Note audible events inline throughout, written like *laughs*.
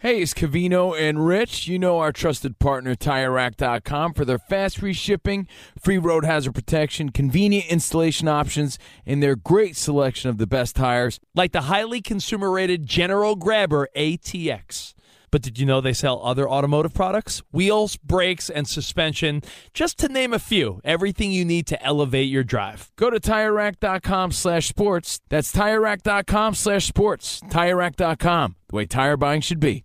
Hey, it's Covino and Rich. You know our trusted partner, TireRack.com, for their fast free shipping, free road hazard protection, convenient installation options, and their great selection of the best tires. Like the highly consumer rated General Grabber ATX. But did you know they sell other automotive products? Wheels, brakes, and suspension, just to name a few. Everything you need to elevate your drive. Go to TireRack.com slash sports. That's TireRack.com slash sports. TireRack.com, the way tire buying should be.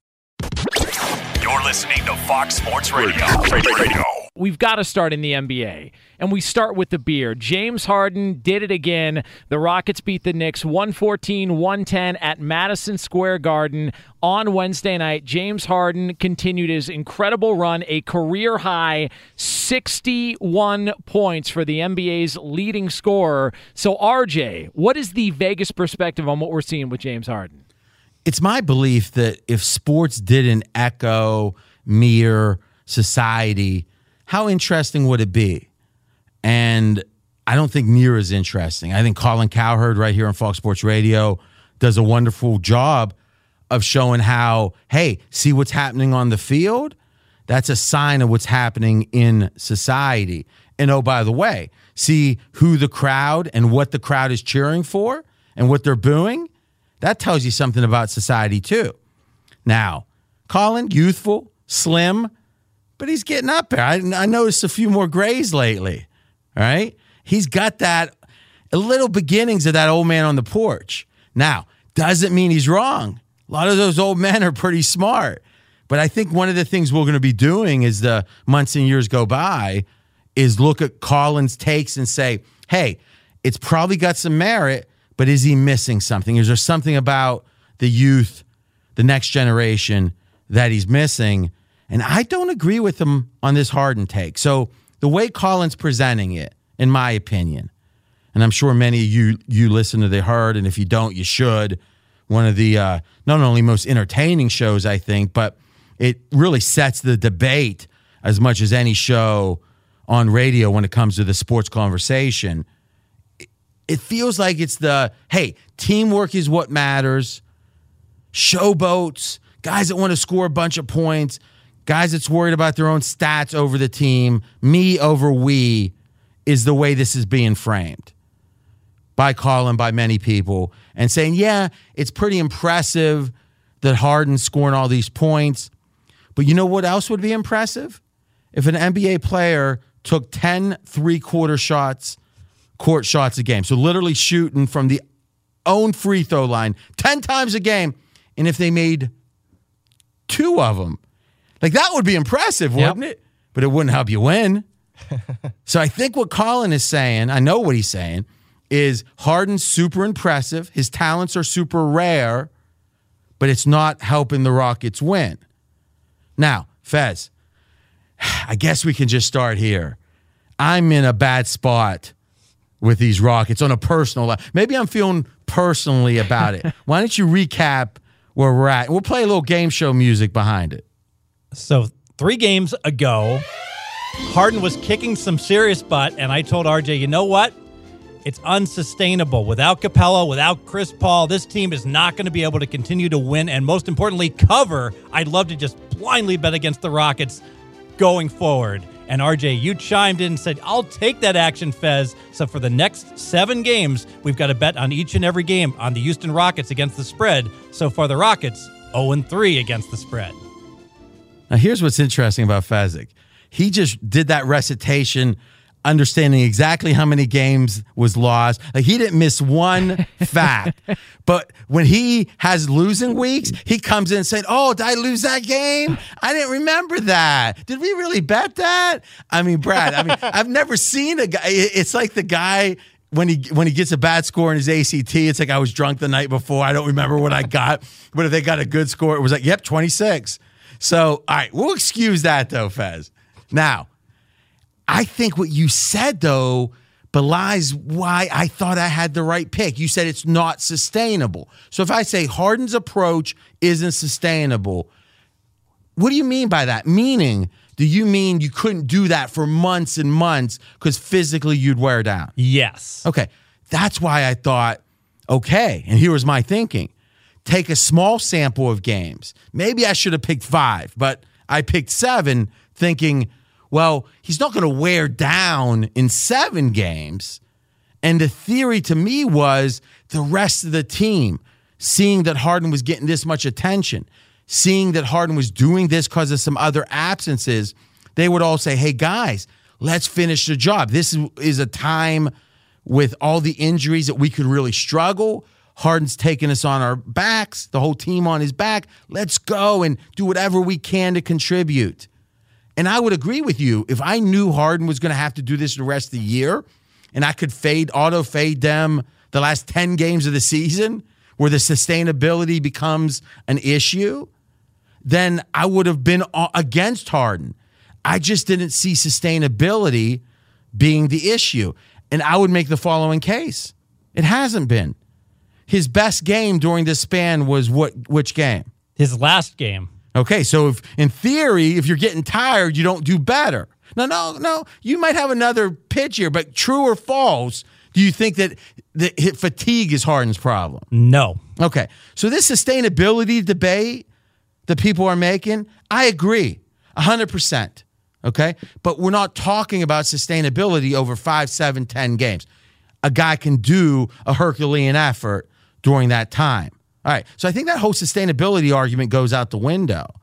You're listening to Fox Sports Radio. Radio. We've got to start in the NBA. And we start with the beer. James Harden did it again. The Rockets beat the Knicks 114 110 at Madison Square Garden on Wednesday night. James Harden continued his incredible run, a career high 61 points for the NBA's leading scorer. So, RJ, what is the Vegas perspective on what we're seeing with James Harden? It's my belief that if sports didn't echo, mere society, how interesting would it be? And I don't think near as interesting. I think Colin Cowherd right here on Fox Sports Radio does a wonderful job of showing how, hey, see what's happening on the field? That's a sign of what's happening in society. And oh, by the way, see who the crowd and what the crowd is cheering for and what they're booing? That tells you something about society, too. Now, Colin, youthful, slim, but he's getting up there. I, I noticed a few more grays lately. Right. He's got that little beginnings of that old man on the porch. Now, doesn't mean he's wrong. A lot of those old men are pretty smart. But I think one of the things we're going to be doing as the months and years go by is look at Colin's takes and say, hey, it's probably got some merit, but is he missing something? Is there something about the youth, the next generation that he's missing? And I don't agree with him on this Harden take. So the way Colin's presenting it, in my opinion, and I'm sure many of you you listen to the Herd, and if you don't, you should. One of the uh, not only most entertaining shows, I think, but it really sets the debate as much as any show on radio when it comes to the sports conversation. It feels like it's the hey, teamwork is what matters. Showboats, guys that want to score a bunch of points, guys that's worried about their own stats over the team, me over we, is the way this is being framed by Colin, by many people, and saying, yeah, it's pretty impressive that Harden's scoring all these points. But you know what else would be impressive? If an NBA player took 10 three quarter shots, court shots a game. So literally shooting from the own free throw line 10 times a game. And if they made two of them, like that would be impressive, wouldn't Yep. it? But it wouldn't help you win. *laughs* so I think what Colin is saying, I know what he's saying, is Harden's super impressive. His talents are super rare, but it's not helping the Rockets win. Now, Fez, *sighs* I guess we can just start here. I'm in a bad spot with these Rockets on a personal level. Maybe I'm feeling personally about it. *laughs* Why don't you recap where we're at. We'll play a little game show music behind it. So three games ago, Harden was kicking some serious butt, and I told RJ, you know what? It's unsustainable. Without Capela, without Chris Paul, this team is not going to be able to continue to win and most importantly, cover. I'd love to just blindly bet against the Rockets going forward. And RJ, you chimed in and said, I'll take that action, Fez. So for the next seven games, we've got to bet on each and every game on the Houston Rockets against the spread. So far, the Rockets 0 3 against the spread. Now, here's what's interesting about Fezzik. He just did that recitation, understanding exactly how many games was lost. Like he didn't miss one *laughs* fact. But when he has losing weeks, he comes in and said, "Oh, did I lose that game? I didn't remember that. Did we really bet that?" I mean, Brad. I mean, *laughs* I've never seen a guy. It's like the guy when he when he gets a bad score in his ACT, it's like I was drunk the night before. I don't remember what I got. But if they got a good score, it was like, yep, 26. So, all right, we'll excuse that though, Fez. Now, I think what you said though belies why I thought I had the right pick. You said it's not sustainable. So if I say Harden's approach isn't sustainable, what do you mean by that? Meaning, do you mean you couldn't do that for months and months because physically you'd wear down? Yes. Okay. That's why I thought, okay, and here was my thinking. Take a small sample of games. Maybe I should have picked five, but I picked seven, thinking, well, he's not going to wear down in seven games. And the theory to me was the rest of the team, seeing that Harden was getting this much attention, seeing that Harden was doing this because of some other absences, they would all say, hey, guys, let's finish the job. This is, a time with all the injuries that we could really struggle. Harden's taking us on our backs, the whole team on his back. Let's go and do whatever we can to contribute. And I would agree with you. If I knew Harden was going to have to do this the rest of the year and I could fade, auto fade them the last 10 games of the season where the sustainability becomes an issue, then I would have been against Harden. I just didn't see sustainability being the issue. And I would make the following case it hasn't been. His best game during this span was what? Which game? His last game. Okay, so if in theory, if you're getting tired, you don't do better. No, no, no. You might have another pitch here, but true or false? Do you think that the fatigue is Harden's problem? No. Okay, so this sustainability debate that people are making, I agree, hundred percent. Okay, but we're not talking about sustainability over five, seven, ten games. A guy can do a Herculean effort during that time. All right. So I think that whole sustainability argument goes out the window.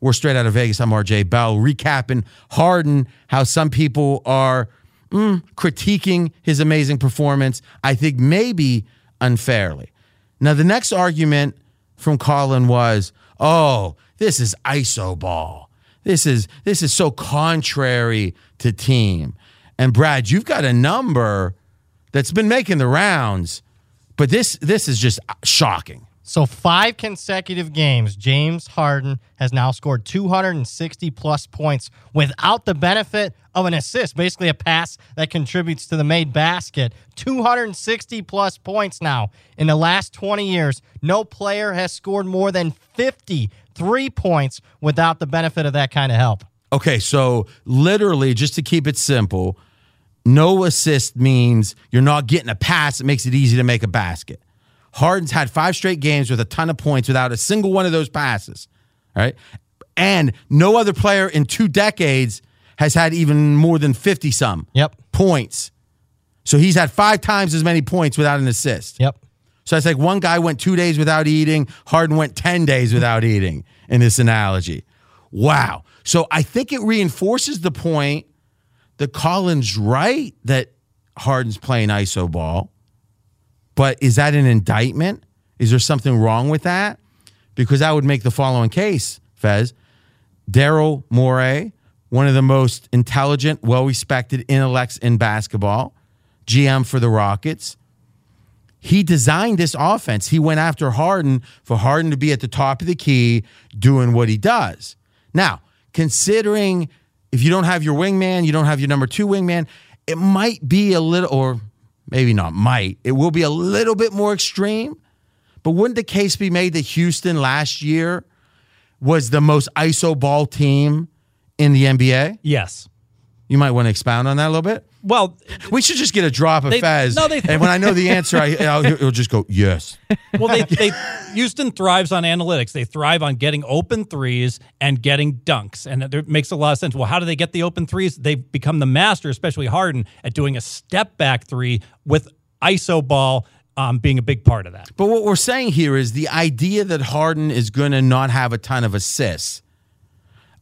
We're straight out of Vegas. I'm RJ Bell, recapping Harden, how some people are mm, critiquing his amazing performance. I think maybe unfairly. Now, the next argument from Colin was, oh, this is ISO ball. This is this is so contrary to team. And Brad, you've got a number that's been making the rounds but this this is just shocking. So five consecutive games, James Harden has now scored 260 plus points without the benefit of an assist, basically a pass that contributes to the made basket. 260 plus points now in the last 20 years. No player has scored more than 53 points without the benefit of that kind of help. Okay, so literally, just to keep it simple, no assist means you're not getting a pass It makes it easy to make a basket. Harden's had five straight games with a ton of points without a single one of those passes. Right? And no other player in two decades has had even more than 50 some yep. points. So he's had five times as many points without an assist. Yep. So it's like one guy went two days without eating, Harden went 10 days without eating in this analogy. Wow. So I think it reinforces the point that Colin's right that Harden's playing iso ball, but is that an indictment? Is there something wrong with that? Because I would make the following case, Fez. Daryl Morey, one of the most intelligent, well respected intellects in basketball, GM for the Rockets. He designed this offense. He went after Harden for Harden to be at the top of the key doing what he does. Now, considering if you don't have your wingman, you don't have your number two wingman, it might be a little, or maybe not might, it will be a little bit more extreme. But wouldn't the case be made that Houston last year was the most ISO ball team in the NBA? Yes. You might want to expound on that a little bit. Well, We should just get a drop of They- Fez. no, they- and when I know the answer, I, *laughs* I'll, he'll just go, yes. well, they, they Houston thrives on analytics. They thrive on getting open threes and getting dunks, and it makes a lot of sense. Well, how do they get the open threes? They've become the master, especially Harden, at doing a step back three with ISO ball um, being a big part of that. But what we're saying here is the idea that Harden is going to not have a ton of assists,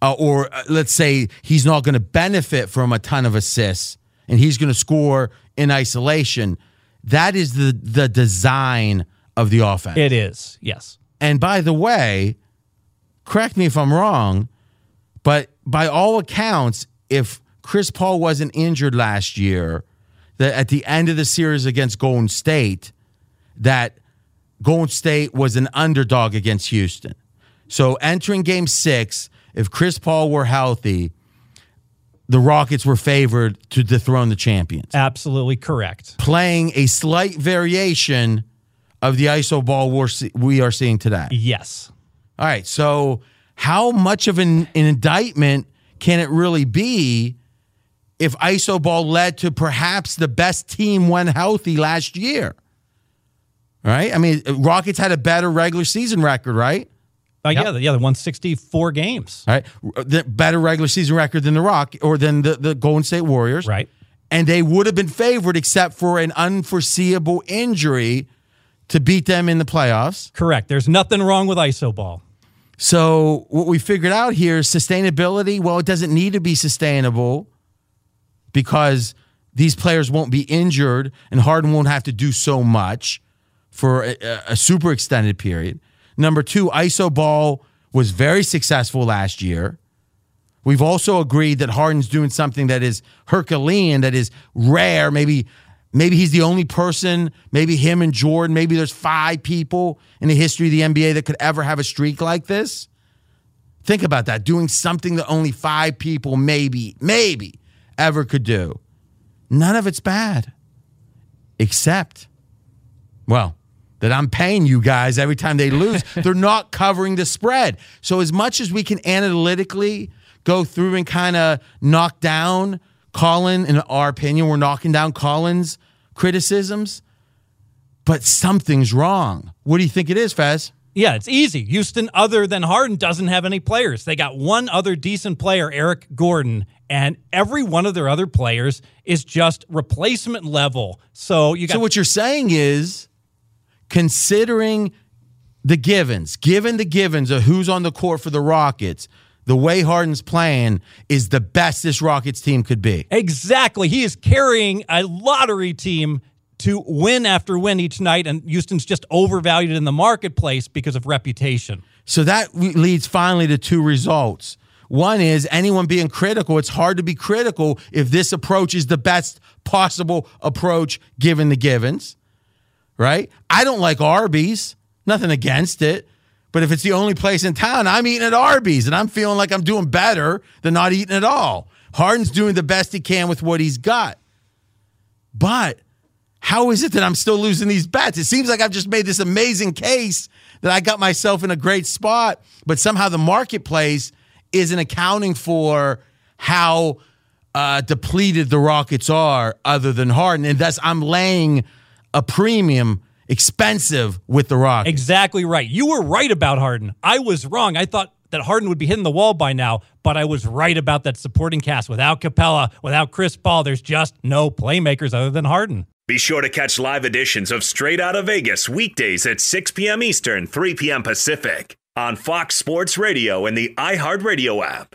uh, or uh, let's say he's not going to benefit from a ton of assists, and he's going to score in isolation. That is the the design of the offense. It is, yes. And by the way, correct me if I'm wrong, but by all accounts, if Chris Paul wasn't injured last year, that at the end of the series against Golden State, that Golden State was an underdog against Houston. So entering game six, if Chris Paul were healthy, the Rockets were favored to dethrone the champions. Absolutely correct. Playing a slight variation of the ISO ball we're, see- we are seeing today. Yes. All right. So, how much of an, an indictment can it really be if ISO ball led to perhaps the best team when healthy last year? Right? I mean, Rockets had a better regular season record, right? Uh, Yeah, the- yeah, they won 64 games. All right. The better regular season record than the Rock or than the, the Golden State Warriors. Right. And they would have been favored except for an unforeseeable injury to beat them in the playoffs. Correct. There's nothing wrong with ISO ball. So what we figured out here is sustainability. Well, it doesn't need to be sustainable because these players won't be injured and Harden won't have to do so much for a, a super extended period. Number two, ISO ball was very successful last year. We've also agreed that Harden's doing something that is Herculean, that is rare. Maybe, maybe he's the only person. Maybe him and Jordan. Maybe there's five people in the history of the NBA that could ever have a streak like this. Think about that. Doing something that only five people, maybe, maybe, ever could do. None of it's bad, except, well, that I'm paying you guys every time they lose. *laughs* They're not covering the spread. So, as much as we can analytically go through and kind of knock down Colin, in our opinion, we're knocking down Colin's criticisms, but something's wrong. What do you think it is, Fez? Yeah, it's easy. Houston, other than Harden, doesn't have any players. They got one other decent player, Eric Gordon, and every one of their other players is just replacement level. So you got So what you're saying is, considering the givens, given the givens of who's on the court for the Rockets, the way Harden's playing is the best this Rockets team could be. exactly. He is carrying a lottery team to win after win each night, and Houston's just overvalued in the marketplace because of reputation. So that leads finally to two results. One is anyone being critical. It's hard to be critical if this approach is the best possible approach given the givens, right? I don't like Arby's, nothing against it. But if it's the only place in town, I'm eating at Arby's and I'm feeling like I'm doing better than not eating at all. Harden's doing the best he can with what he's got. But how is it that I'm still losing these bets? It seems like I've just made this amazing case that I got myself in a great spot, but somehow the marketplace isn't accounting for how uh, depleted the Rockets are, other than Harden, and thus I'm laying a premium, expensive with the Rock. Exactly right. You were right about Harden. I was wrong. I thought that Harden would be hitting the wall by now, but I was right about that supporting cast. Without Capela, without Chris Paul, there's just no playmakers other than Harden. Be sure to catch live editions of Straight Outta Vegas weekdays at 6 p.m. Eastern, 3 p.m. Pacific on Fox Sports Radio and the iHeartRadio app.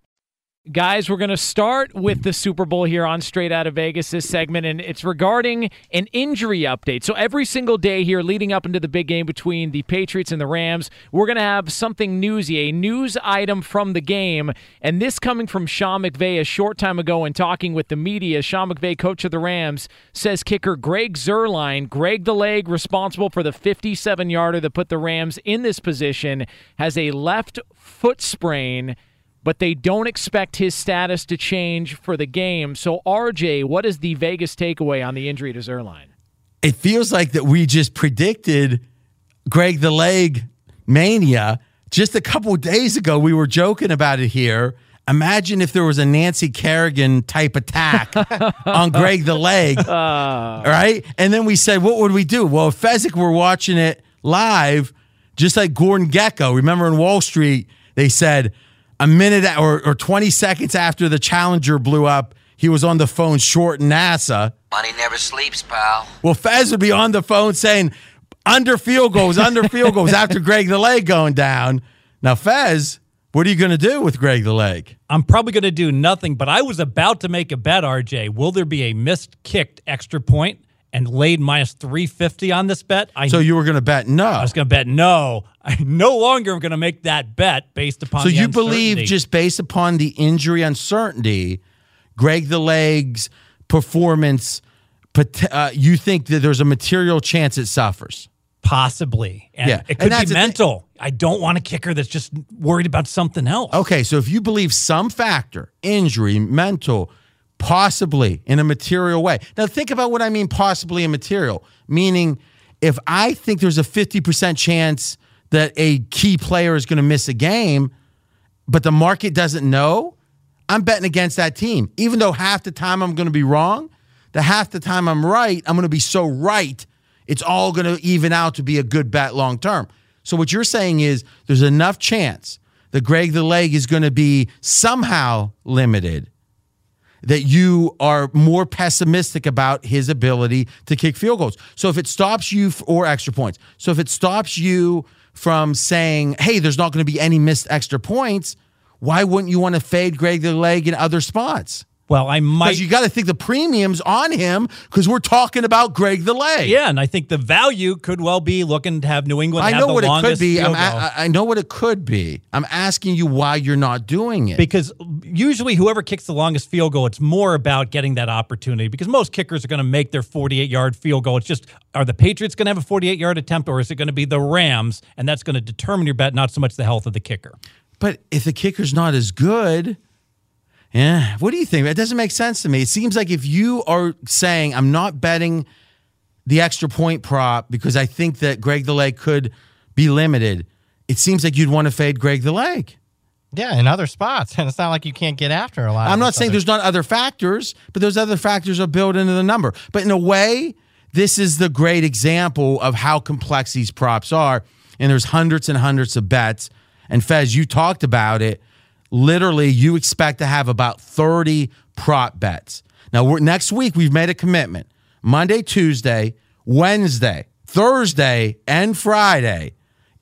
Guys, we're going to start with the Super Bowl here on Straight Out of Vegas this segment, and it's regarding an injury update. So, every single day here leading up into the big game between the Patriots and the Rams, we're going to have something newsy, a news item from the game. And this coming from Sean McVay a short time ago and talking with the media. Sean McVay, coach of the Rams, says kicker Greg Zuerlein, Greg the leg responsible for the 57 yarder that put the Rams in this position, has a left foot sprain but they don't expect his status to change for the game. So, RJ, what is the Vegas takeaway on the injury to Zuerlein? It feels like that we just predicted Greg the Leg mania just a couple of days ago. We were joking about it here. Imagine if there was a Nancy Kerrigan type attack *laughs* on Greg the Leg, uh. right? And then we said, what would we do? Well, if Fezzik were watching it live, just like Gordon Gekko. Remember in Wall Street, they said a minute or, or 20 seconds after the Challenger blew up, he was on the phone short NASA. Money never sleeps, pal. Well, Fez would be on the phone saying, under field goals, under field goals after Greg the Leg going down. Now, Fez, what are you going to do with Greg the Leg? I'm probably going to do nothing, but I was about to make a bet, RJ. Will there be a missed kicked extra point and laid minus 350 on this bet? I So you were going to bet no. I was going to bet no. I no longer am going to make that bet based upon So you believe just based upon the injury uncertainty, Greg the Leg's performance, uh, you think that there's a material chance it suffers? possibly. And Yeah. it could be mental. I don't want a kicker that's just worried about something else. Okay, so if you believe some factor, injury, mental, possibly in a material way. Now think about what I mean possibly immaterial, meaning if I think there's a 50% chance that a key player is going to miss a game, but the market doesn't know, I'm betting against that team. Even though half the time I'm going to be wrong, the half the time I'm right, I'm going to be so right It's all going to even out to be a good bet long term. So what you're saying is there's enough chance that Greg the Leg is going to be somehow limited that you are more pessimistic about his ability to kick field goals. So if it stops you or extra points. So if it stops you from saying, "Hey, there's not going to be any missed extra points," why wouldn't you want to fade Greg the Leg in other spots? Well, I might. Because you got to think the premiums on him because we're talking about Greg the Leg. Yeah, and I think the value could well be looking to have New England. I know what it could be. A- I know what it could be. I'm asking you why you're not doing it. because usually whoever kicks the longest field goal, it's more about getting that opportunity. Because most kickers are going to make their 48 yard field goal. It's just are the Patriots going to have a 48 yard attempt, or is it going to be the Rams? And that's going to determine your bet, not so much the health of the kicker. But if the kicker's not as good, yeah, what do you think? It doesn't make sense to me. It seems like if you are saying I'm not betting the extra point prop because I think that Greg the Leg could be limited, it seems like you'd want to fade Greg the Leg. Yeah, in other spots. *laughs* And it's not like you can't get after a lot. I'm not saying other- there's not other factors, but those other factors are built into the number. But in a way, this is the great example of how complex these props are. And there's hundreds and hundreds of bets. And Fez, you talked about it. Literally, you expect to have about 30 prop bets. Now, next week, we've made a commitment Monday, Tuesday, Wednesday, Thursday, and Friday.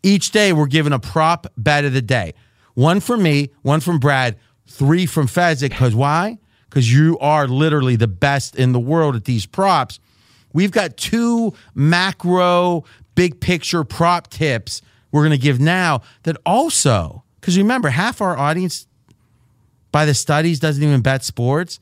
Each day, we're giving a prop bet of the day. One from me, one from Brad, three from Fezzik. Because why? Because you are literally the best in the world at these props. We've got two macro, big picture prop tips we're going to give now that also, because remember, half our audience by the studies doesn't even bet sports.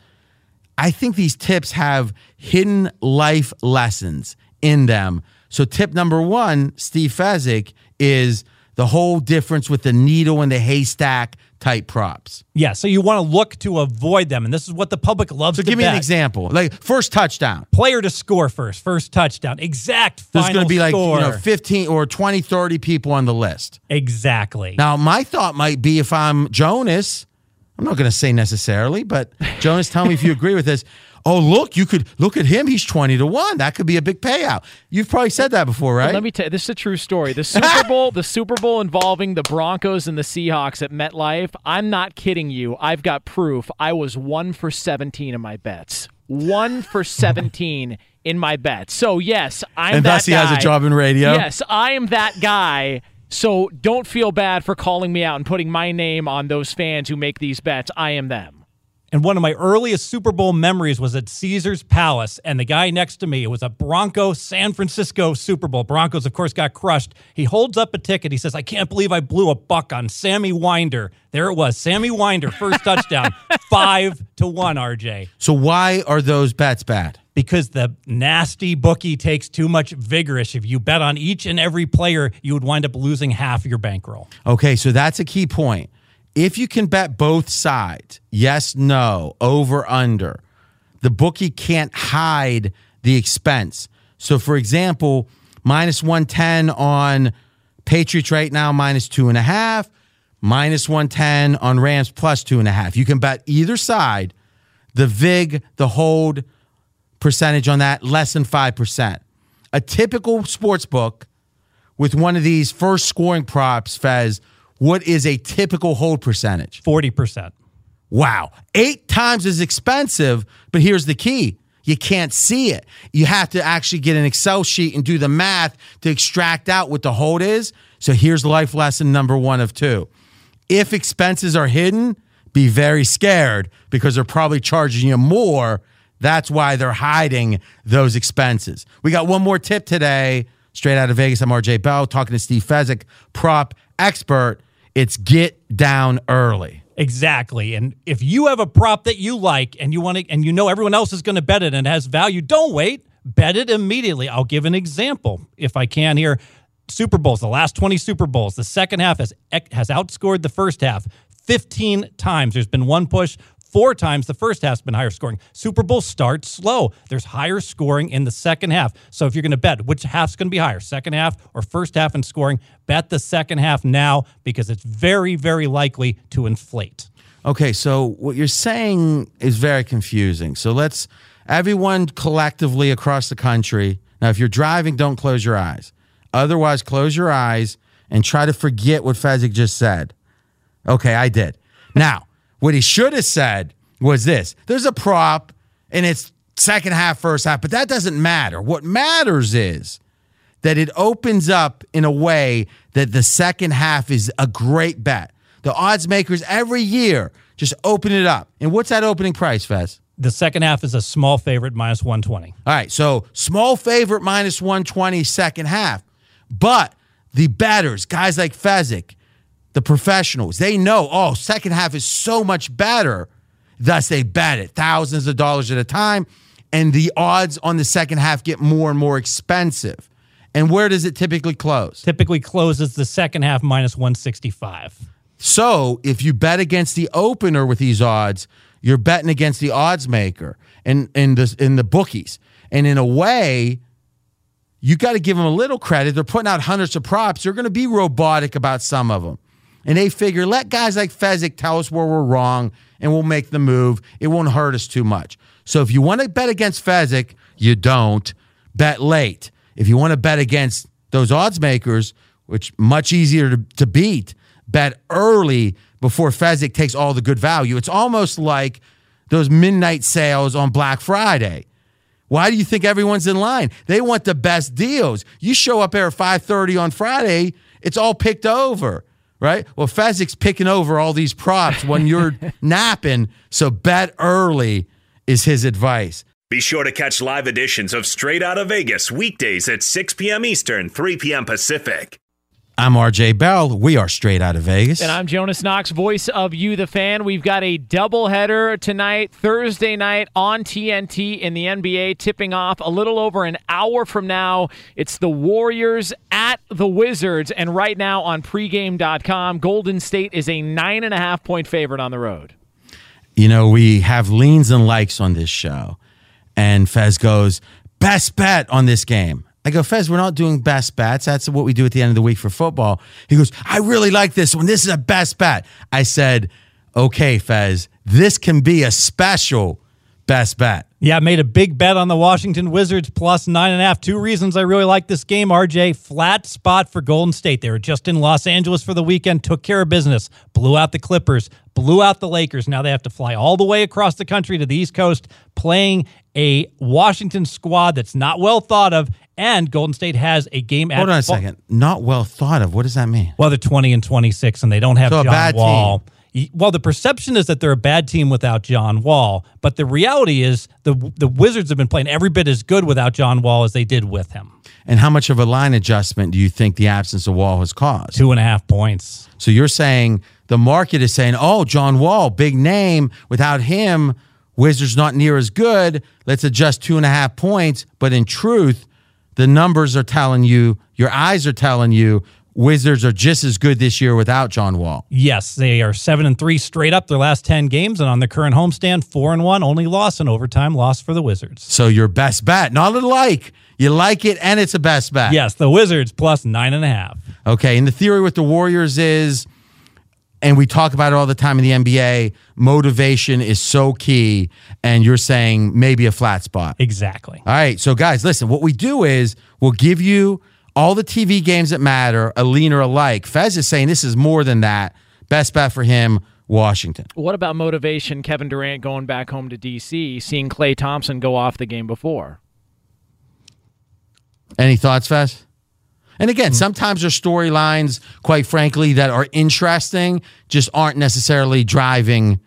I think these tips have hidden life lessons in them. So, tip number one, Steve Fezzik, is the whole difference with the needle and the haystack type props. Yeah, so you want to look to avoid them, and this is what the public loves So, to give me an example. Like, first touchdown. Player to score first, first touchdown, exact There's going to be like, you know, 15 or 20, 30 people on the list. exactly. Now, my thought might be if I'm Jonas, I'm not going to say necessarily, but Jonas, tell me if you *laughs* agree with this. Oh, look, you could look at him. He's 20 to 1. That could be a big payout. You've probably said that before, right? Let me tell you, this is a true story. The Super *laughs* Bowl, the Super Bowl involving the Broncos and the Seahawks at MetLife. I'm not kidding you. I've got proof. I was one for 17 in my bets. One for 17 in my bets. So yes, I'm and that thus he has a job in radio. Yes, I am that guy. So don't feel bad for calling me out and putting my name on those fans who make these bets. I am them. And one of my earliest Super Bowl memories was at Caesar's Palace. And the guy next to me, it was a Bronco San Francisco Super Bowl. Broncos, of course, got crushed. He holds up a ticket. He says, I can't believe I blew a buck on Sammy Winder. There it was. Sammy Winder, first touchdown, *laughs* five to one, RJ. So why are those bets bad? Because the nasty bookie takes too much vigorish. If you bet on each and every player, you would wind up losing half your bankroll. Okay, so that's a key point. If you can bet both sides, yes, no, over, under, the bookie can't hide the expense. So, for example, minus 110 on Patriots right now, minus two and a half, minus 110 on Rams, plus two and a half. You can bet either side. The VIG, the hold percentage on that, less than 5%. A typical sports book with one of these first scoring props, Fez, what is a typical hold percentage? 40%. Wow. Eight times as expensive, but here's the key. You can't see it. You have to actually get an Excel sheet and do the math to extract out what the hold is. So here's life lesson number one of two. If expenses are hidden, be very scared because they're probably charging you more. That's why they're hiding those expenses. We got one more tip today, straight out of Vegas. I'm RJ Bell talking to Steve Fezzik, prop expert. It's get down early. Exactly. And if you have a prop that you like and you want to and you know everyone else is going to bet it and it has value, don't wait. Bet it immediately. I'll give an example if I can here. Super Bowls, the last 20 Super Bowls, the second half has has outscored the first half 15 times. There's been one push, four times the first half's been higher scoring. Super Bowl starts slow. There's higher scoring in the second half. So if you're going to bet which half's going to be higher, second half or first half in scoring, bet the second half now because it's very, very likely to inflate. Okay, so what you're saying is very confusing. So let's everyone collectively across the country, Now, if you're driving, don't close your eyes. Otherwise, close your eyes and try to forget what Fezzik just said. Okay, I did. Now, what he should have said was this there's a prop and it's second half, first half, but that doesn't matter. What matters is that it opens up in a way that the second half is a great bet. The odds makers every year just open it up. And what's that opening price, Fez? The second half is a small favorite, minus 120. All right, so small favorite minus 120 second half. But the batters, guys like Fezzik, the professionals, they know, oh, second half is so much better. Thus, they bet it thousands of dollars at a time. And the odds on the second half get more and more expensive. And where does it typically close? Typically closes the second half minus 165. So if you bet against the opener with these odds, you're betting against the odds maker and in the in the bookies. And in a way, you got to give them a little credit. They're putting out hundreds of props. They're going to be robotic about some of them. And they figure, let guys like Fezzik tell us where we're wrong and we'll make the move. It won't hurt us too much. So if you want to bet against Fezzik, you don't. Bet late. If you want to bet against those odds makers, which much easier to, to beat, bet early before Fezzik takes all the good value. It's almost like those midnight sales on Black Friday. Why do you think everyone's in line? They want the best deals. You show up there at 5:30 on Friday, it's all picked over, right? Well, Fezzik's picking over all these props when you're *laughs* napping, so bet early is his advice. Be sure to catch live editions of Straight Out of Vegas weekdays at 6 p.m. Eastern, 3 p.m. Pacific. I'm RJ Bell. We are straight out of Vegas. And I'm Jonas Knox, voice of You, the fan. We've got a doubleheader tonight, Thursday night on TNT in the NBA, tipping off a little over an hour from now. It's the Warriors at the Wizards. And right now on pregame.com, Golden State is a nine and a half point favorite on the road. You know, we have leans and likes on this show. And Fez goes, best bet on this game. I go, Fez, we're not doing best bets. That's what we do at the end of the week for football. He goes, I really like this one. This is a best bet. I said, okay, Fez, this can be a special best bet. Yeah, made a big bet on the Washington Wizards plus nine and a half. Two reasons I really like this game, RJ. Flat spot for Golden State. They were just in Los Angeles for the weekend, took care of business, blew out the Clippers, blew out the Lakers. Now they have to fly all the way across the country to the East Coast, playing a Washington squad that's not well thought of. And Golden State has a game Hold at on a second. Not well thought of. What does that mean? Well, they're 20 and 26, and they don't have So John Wall. Y- Well, the perception is that they're a bad team without John Wall, but the reality is the the Wizards have been playing every bit as good without John Wall as they did with him. And how much of a line adjustment do you think the absence of Wall has caused? Two and a half points. So you're saying the market is saying, oh, John Wall, big name. Without him, Wizards not near as good. Let's adjust two and a half points. But in truth, the numbers are telling you, your eyes are telling you, Wizards are just as good this year without John Wall. Yes, they are seven and three straight up their last ten games, and on the current homestand, four and one. Only loss in overtime, loss for the Wizards. So your best bet, not a like. You like it, and it's a best bet. Yes, the Wizards plus nine and a half. Okay. And the theory with the Warriors is, and we talk about it all the time in the NBA, motivation is so key. And you're saying maybe a flat spot. Exactly. All right. So, guys, listen, what we do is we'll give you all the TV games that matter, a lean or a like. Fez is saying this is more than that. Best bet for him, Washington. What about motivation? Kevin Durant going back home to D.C., seeing Klay Thompson go off the game before. Any thoughts, Fez? And again, sometimes there's storylines, quite frankly, that are interesting, just aren't necessarily driving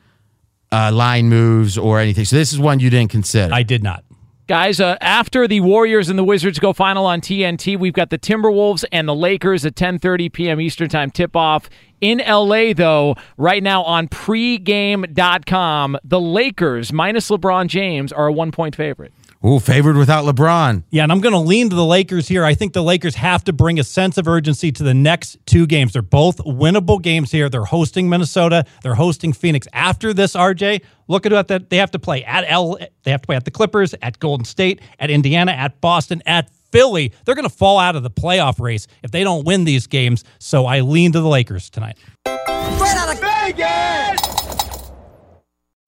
uh, line moves or anything. So this is one you didn't consider. I did not. Guys, uh, after the Warriors and the Wizards go final on TNT, we've got the Timberwolves and the Lakers at 10:30 p.m. Eastern Time tip-off. In LA though, right now on pregame.com, the Lakers minus LeBron James are a 1-point favorite. Ooh, favored without LeBron. Yeah, and I'm going to lean to the Lakers here. I think the Lakers have to bring a sense of urgency to the next two games. They're both winnable games here. They're hosting Minnesota. They're hosting Phoenix. After this, RJ, look at that. They have to play at L. They have to play at the Clippers, at Golden State, at Indiana, at Boston, at Philly. They're going to fall out of the playoff race if they don't win these games. So I lean to the Lakers tonight. Straight out of Vegas!